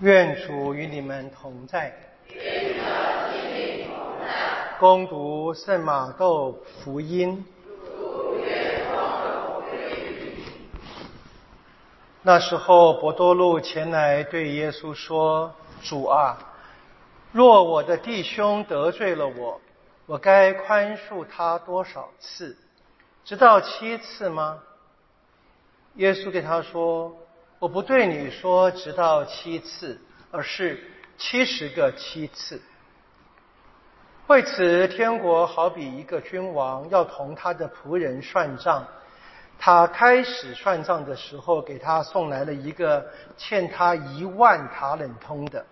愿主与你们同在。攻读圣马窦福音。那时候，伯多禄前来对耶稣说：“主啊，若我的弟兄得罪了我，我该宽恕他多少次？直到七次吗？”耶稣对他说。我不对你说直到七次，而是七十个七次。为此，天国好比一个君王要同他的仆人算账。他开始算账的时候，给他送来了一个欠他一万塔冷通的，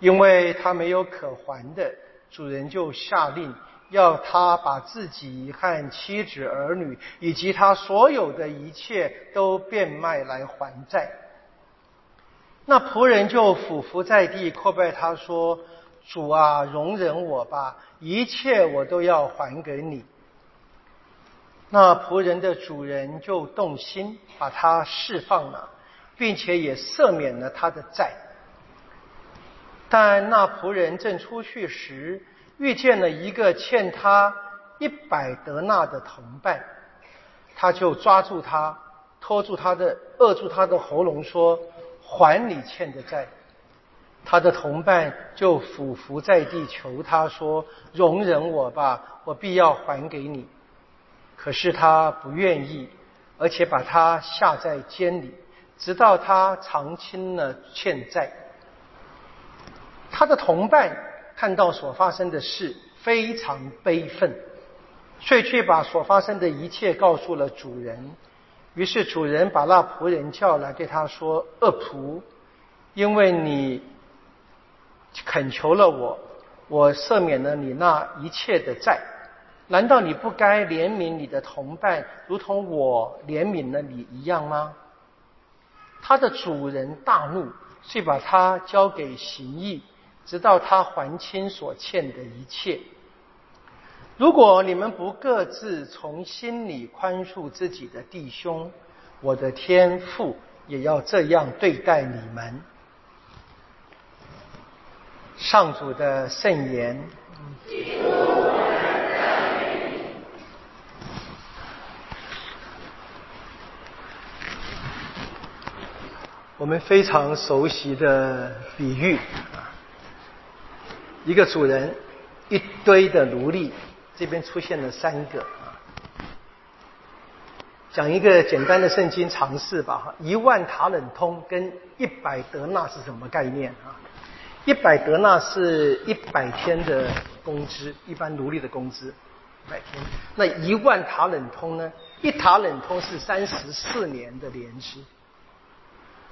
因为他没有可还的，主人就下令。要他把自己和妻子儿女以及他所有的一切都变卖来还债。那仆人就俯伏在地叩拜他说：“主啊，容忍我吧，一切我都要还给你。”那仆人的主人就动心，把他释放了，并且也赦免了他的债。但那仆人正出去时，遇见了一个欠他一百德纳的同伴，他就抓住他，拖住他的，扼住他的喉咙，说：“还你欠的债。”他的同伴就俯伏在地求他说：“容忍我吧，我必要还给你。”可是他不愿意，而且把他下在监里，直到他偿清了欠债。他的同伴。看到所发生的事，非常悲愤，遂去把所发生的一切告诉了主人。于是主人把那仆人叫来，对他说：“恶仆，因为你恳求了我，我赦免了你那一切的债，难道你不该怜悯你的同伴，如同我怜悯了你一样吗？”他的主人大怒，遂把他交给刑役。直到他还清所欠的一切。如果你们不各自从心里宽恕自己的弟兄，我的天父也要这样对待你们。上主的圣言。我们非常熟悉的比喻。一个主人，一堆的奴隶，这边出现了三个啊。讲一个简单的圣经常识吧哈，一万塔冷通跟一百德纳是什么概念啊？一百德纳是一百天的工资，一般奴隶的工资，一百天。那一万塔冷通呢？一塔冷通是三十四年的年资，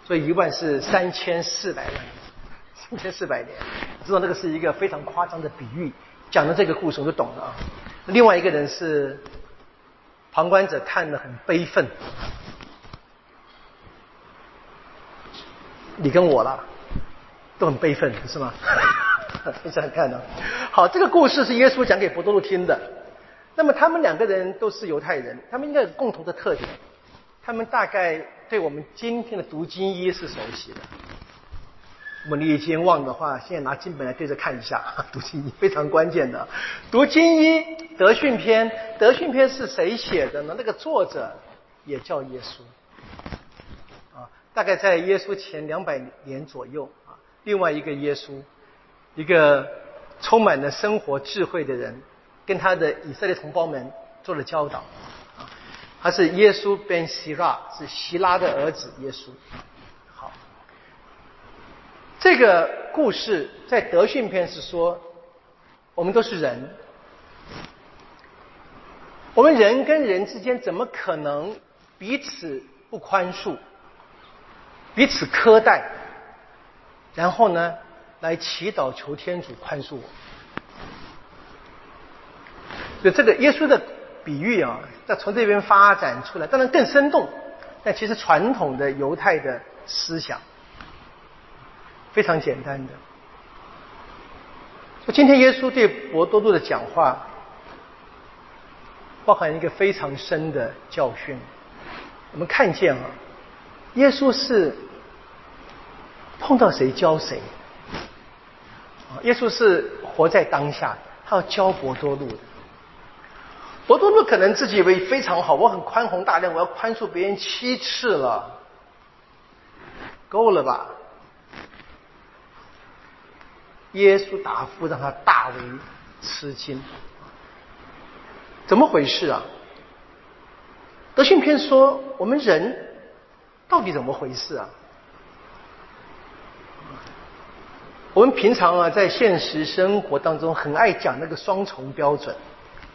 所以一万是三千四百万。一千四百年，知道这个是一个非常夸张的比喻，讲的这个故事我就懂了啊。另外一个人是旁观者看得很悲愤，你跟我啦都很悲愤，是吗？这样看的。好，这个故事是耶稣讲给伯多禄听的。那么他们两个人都是犹太人，他们应该有共同的特点，他们大概对我们今天的读经一是熟悉的。如果你已经忘的话，现在拿经本来对着看一下，读经一非常关键的。读经一德训篇，德训篇是谁写的呢？那个作者也叫耶稣，啊，大概在耶稣前两百年左右啊。另外一个耶稣，一个充满了生活智慧的人，跟他的以色列同胞们做了教导，啊，他是耶稣 ben 希拉，是希拉的儿子耶稣。这个故事在德训篇是说，我们都是人，我们人跟人之间怎么可能彼此不宽恕，彼此苛待，然后呢，来祈祷求天主宽恕我？就这个耶稣的比喻啊，在从这边发展出来，当然更生动，但其实传统的犹太的思想。非常简单的。今天耶稣对伯多禄的讲话，包含一个非常深的教训。我们看见啊，耶稣是碰到谁教谁。耶稣是活在当下，他要教博多禄的。博多禄可能自己以为非常好，我很宽宏大量，我要宽恕别人七次了，够了吧？耶稣答复让他大为吃惊，怎么回事啊？德训篇说，我们人到底怎么回事啊？我们平常啊，在现实生活当中很爱讲那个双重标准，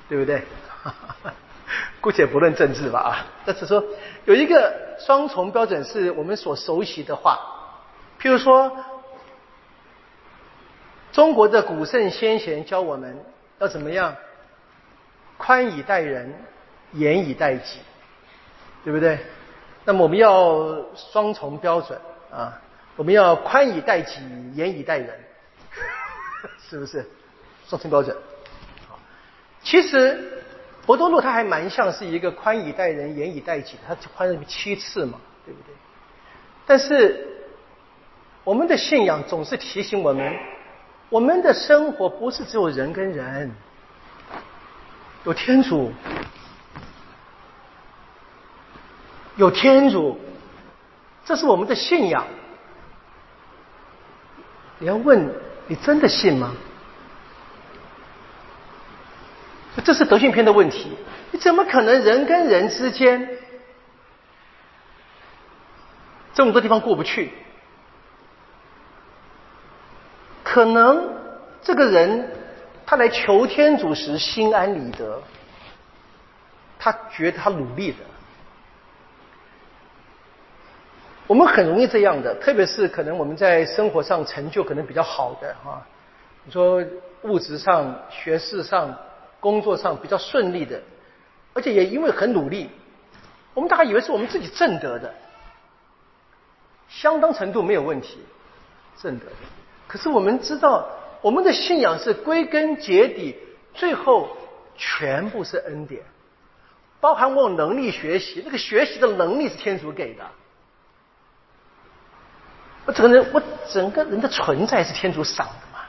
对不对？姑且不论政治吧啊，但是说有一个双重标准是我们所熟悉的话，譬如说，中国的古圣先贤教我们要怎么样，宽以待人，严以待己，对不对？那么我们要双重标准啊。我们要宽以待己，严以待人，是不是双重标准？其实博多禄他还蛮像是一个宽以待人、严以待己，他宽了七次嘛，对不对？但是我们的信仰总是提醒我们，我们的生活不是只有人跟人，有天主，有天主，这是我们的信仰。你要问，你真的信吗？这是德训篇的问题。你怎么可能人跟人之间这么多地方过不去？可能这个人他来求天主时心安理得，他觉得他努力的。我们很容易这样的，特别是可能我们在生活上成就可能比较好的啊，你说物质上、学识上、工作上比较顺利的，而且也因为很努力，我们大概以为是我们自己挣得的，相当程度没有问题，挣得的。可是我们知道，我们的信仰是归根结底，最后全部是恩典，包含我有能力学习，那个学习的能力是天主给的。我整个人，我整个人的存在是天主赏的嘛？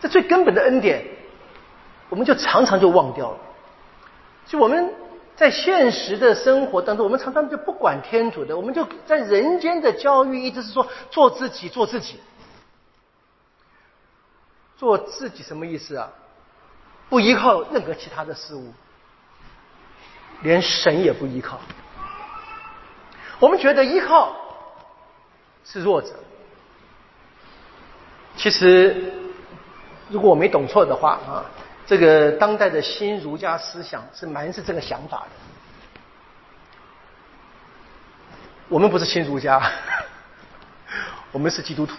这最根本的恩典，我们就常常就忘掉了。就我们在现实的生活当中，我们常常就不管天主的，我们就在人间的教育一直是说做自己，做自己，做自己什么意思啊？不依靠任何其他的事物，连神也不依靠。我们觉得依靠。是弱者。其实，如果我没懂错的话啊，这个当代的新儒家思想是蛮是这个想法的。我们不是新儒家，我们是基督徒，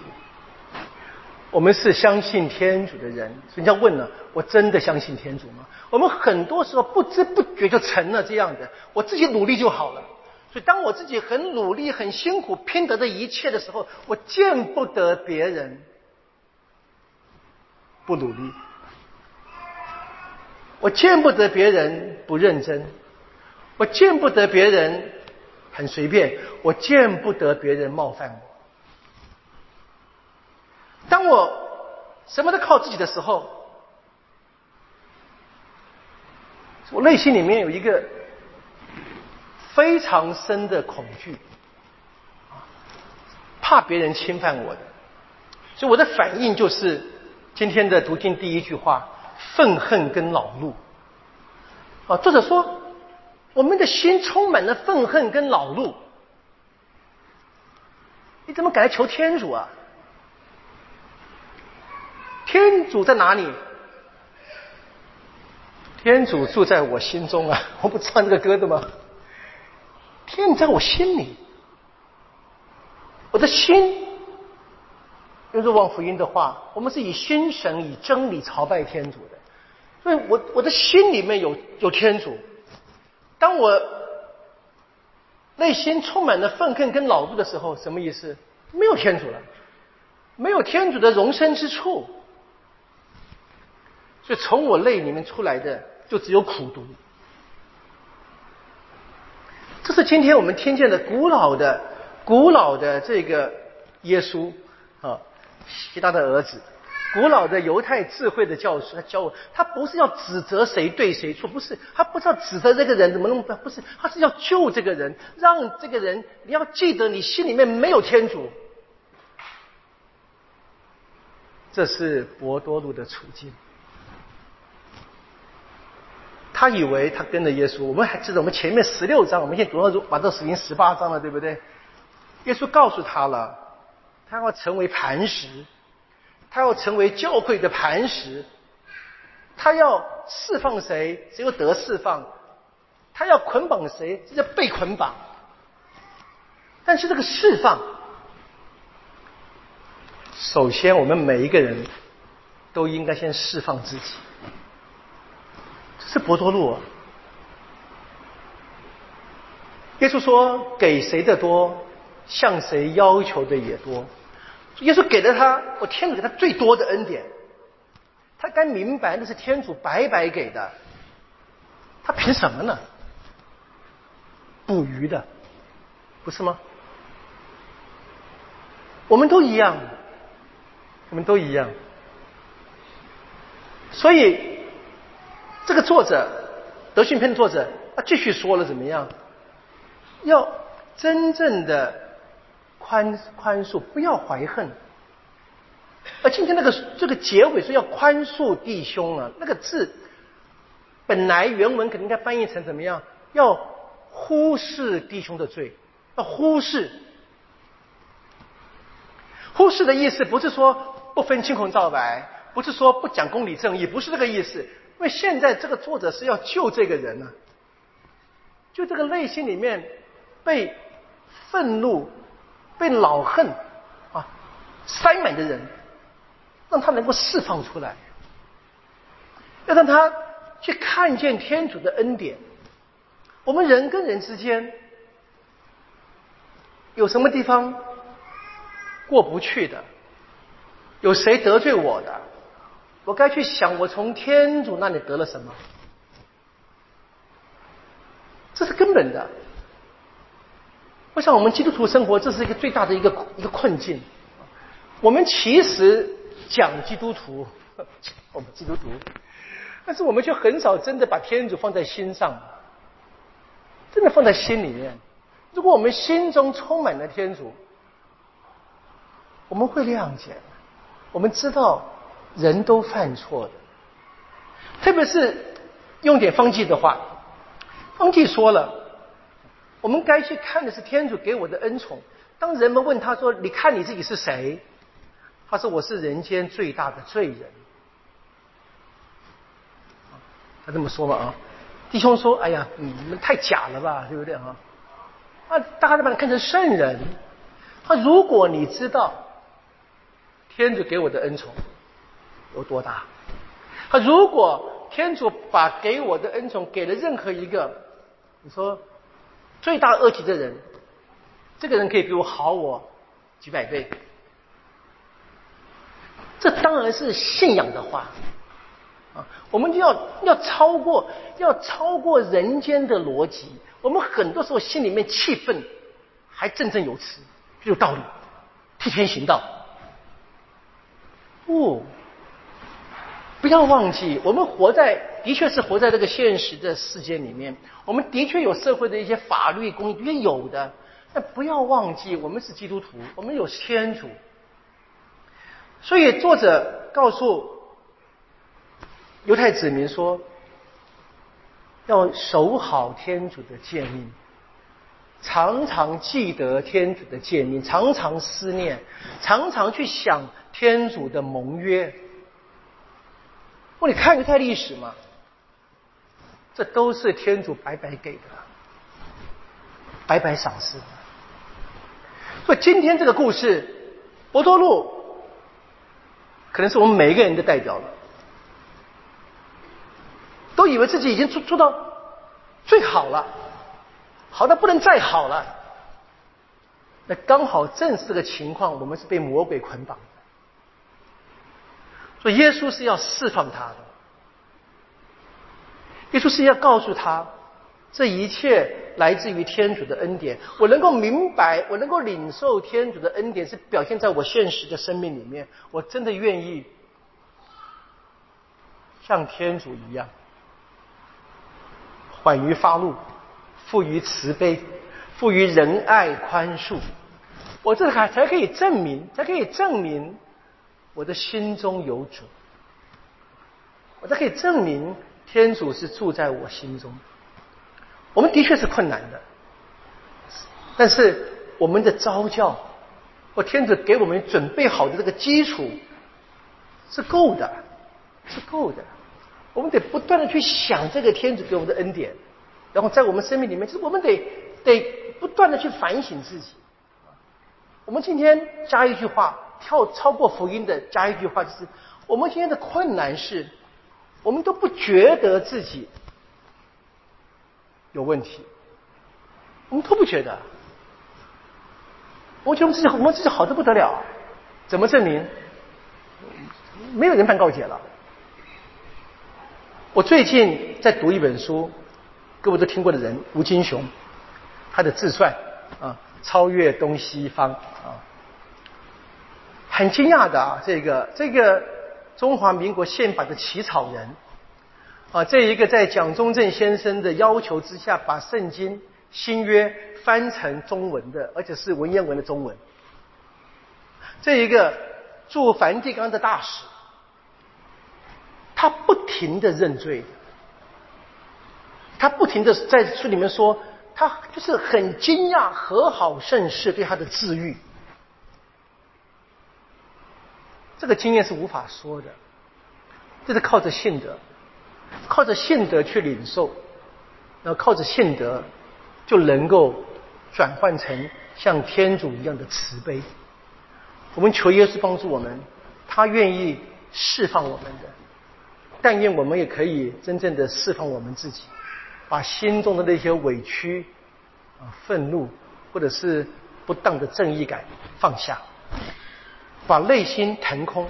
我们是相信天主的人。人家问了，我真的相信天主吗？我们很多时候不知不觉就成了这样的，我自己努力就好了。所以，当我自己很努力、很辛苦拼得的一切的时候，我见不得别人不努力，我见不得别人不认真，我见不得别人很随便，我见不得别人冒犯我。当我什么都靠自己的时候，我内心里面有一个。非常深的恐惧，怕别人侵犯我的，所以我的反应就是今天的读经第一句话：愤恨跟恼怒。啊，作者说，我们的心充满了愤恨跟恼怒，你怎么敢来求天主啊？天主在哪里？天主住在我心中啊！我不唱这个歌的吗？天在我心里，我的心用若望福音的话，我们是以心神、以真理朝拜天主的，所以我我的心里面有有天主。当我内心充满了愤恨跟恼怒的时候，什么意思？没有天主了，没有天主的容身之处，所以从我泪里面出来的就只有苦毒。这是今天我们听见的古老的、古老的这个耶稣啊，希他的儿子，古老的犹太智慧的教师，他教我，他不是要指责谁对谁错，不是，他不是要指责这个人怎么那么不，不是，他是要救这个人，让这个人你要记得你心里面没有天主，这是博多禄的处境。他以为他跟着耶稣，我们还记得我们前面十六章，我们现在读到把这死经十八章了，对不对？耶稣告诉他了，他要成为磐石，他要成为教会的磐石，他要释放谁，只有得释放；他要捆绑谁，这叫被捆绑。但是这个释放，首先我们每一个人都应该先释放自己。是博多禄。耶稣说：“给谁的多，向谁要求的也多。”耶稣给了他，我天主给他最多的恩典，他该明白那是天主白白给的，他凭什么呢？捕鱼的，不是吗？我们都一样，我们都一样，所以。这个作者德训篇的作者，他继续说了怎么样？要真正的宽宽恕，不要怀恨。而今天那个这个结尾说要宽恕弟兄啊，那个字本来原文可能应该翻译成怎么样？要忽视弟兄的罪，要忽视。忽视的意思不是说不分青红皂白，不是说不讲公理正义，不是这个意思。因为现在这个作者是要救这个人呢，就这个内心里面被愤怒、被老恨啊塞满的人，让他能够释放出来，要让他去看见天主的恩典。我们人跟人之间有什么地方过不去的？有谁得罪我的？我该去想，我从天主那里得了什么？这是根本的。我想，我们基督徒生活，这是一个最大的一个一个困境。我们其实讲基督徒，我们基督徒，但是我们却很少真的把天主放在心上，真的放在心里面。如果我们心中充满了天主，我们会谅解，我们知道。人都犯错的，特别是用点方济的话，方济说了，我们该去看的是天主给我的恩宠。当人们问他说：“你看你自己是谁？”他说：“我是人间最大的罪人。”他这么说嘛啊？弟兄说：“哎呀，你们太假了吧，对不对啊？”啊，大家都把他看成圣人。他如果你知道天主给我的恩宠。有多大？他如果天主把给我的恩宠给了任何一个，你说罪大恶极的人，这个人可以比我好我几百倍，这当然是信仰的话啊！我们就要要超过要超过人间的逻辑。我们很多时候心里面气愤，还振振有词，有道理，替天行道，不。不要忘记，我们活在的确是活在这个现实的世界里面。我们的确有社会的一些法律公约，有的。但不要忘记，我们是基督徒，我们有天主。所以作者告诉犹太子民说：要守好天主的诫命，常常记得天主的诫命，常常思念，常常去想天主的盟约。我你看犹太历史嘛，这都是天主白白给的，白白赏赐。所以今天这个故事，博多禄可能是我们每一个人的代表了，都以为自己已经做做到最好了，好的不能再好了。那刚好正是这个情况，我们是被魔鬼捆绑。所以耶稣是要释放他的，耶稣是要告诉他，这一切来自于天主的恩典，我能够明白，我能够领受天主的恩典，是表现在我现实的生命里面。我真的愿意像天主一样，缓于发怒，富于慈悲，富于仁爱宽恕。我这才才可以证明，才可以证明我的心中有主，我才可以证明天主是住在我心中。我们的确是困难的，但是我们的招教，或天主给我们准备好的这个基础是够的，是够的。我们得不断的去想这个天主给我们的恩典，然后在我们生命里面，就是我们得得不断的去反省自己。我们今天加一句话，跳超过福音的加一句话，就是我们今天的困难是，我们都不觉得自己。有问题，我们都不觉得。我觉得我们自己，我们自己好的不得了。怎么证明？没有人办告解了。我最近在读一本书，各位都听过的人吴金雄，他的自传啊，超越东西方啊，很惊讶的啊，这个这个中华民国宪法的起草人。啊，这一个在蒋中正先生的要求之下，把圣经新约翻成中文的，而且是文言文的中文。这一个驻梵蒂冈的大使，他不停的认罪，他不停的在书里面说，他就是很惊讶和好盛世对他的治愈，这个经验是无法说的，这是靠着信德。靠着信德去领受，然后靠着信德就能够转换成像天主一样的慈悲。我们求耶稣帮助我们，他愿意释放我们的，但愿我们也可以真正的释放我们自己，把心中的那些委屈、愤怒或者是不当的正义感放下，把内心腾空，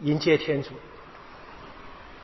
迎接天主。